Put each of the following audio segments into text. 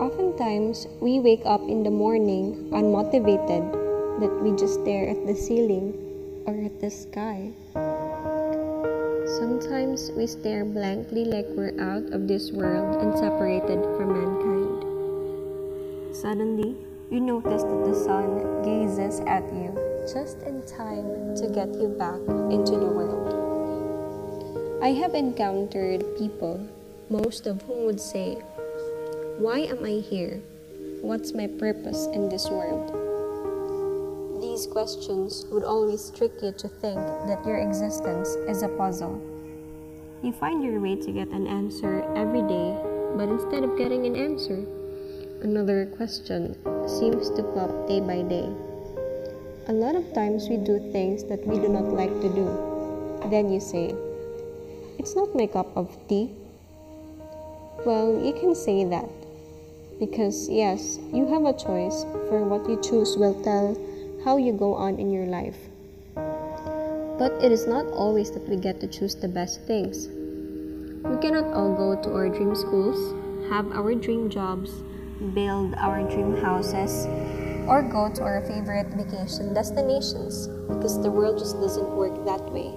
Oftentimes, we wake up in the morning unmotivated that we just stare at the ceiling or at the sky. Sometimes we stare blankly like we're out of this world and separated from mankind. Suddenly, you notice that the sun gazes at you just in time to get you back into the world. I have encountered people, most of whom would say, Why am I here? What's my purpose in this world? These questions would always trick you to think that your existence is a puzzle. You find your way to get an answer every day, but instead of getting an answer, another question seems to pop day by day. A lot of times we do things that we do not like to do. Then you say, It's not my cup of tea. Well, you can say that. Because, yes, you have a choice, for what you choose will tell how you go on in your life. But it is not always that we get to choose the best things. We cannot all go to our dream schools, have our dream jobs, build our dream houses, or go to our favorite vacation destinations because the world just doesn't work that way.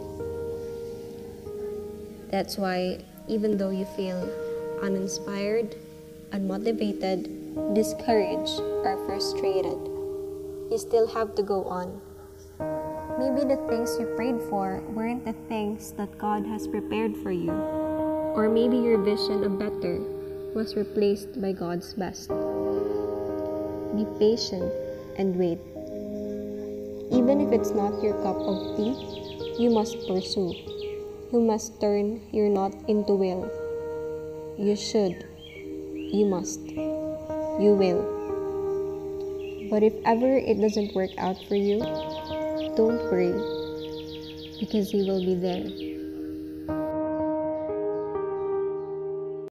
That's why, even though you feel uninspired, unmotivated, discouraged, or frustrated, you still have to go on. Maybe the things you prayed for weren't the things that God has prepared for you, or maybe your vision of better was replaced by God's best. Be patient and wait. Even if it's not your cup of tea, you must pursue. You must turn your not into will. You should. You must. You will. But if ever it doesn't work out for you, don't worry because He will be there.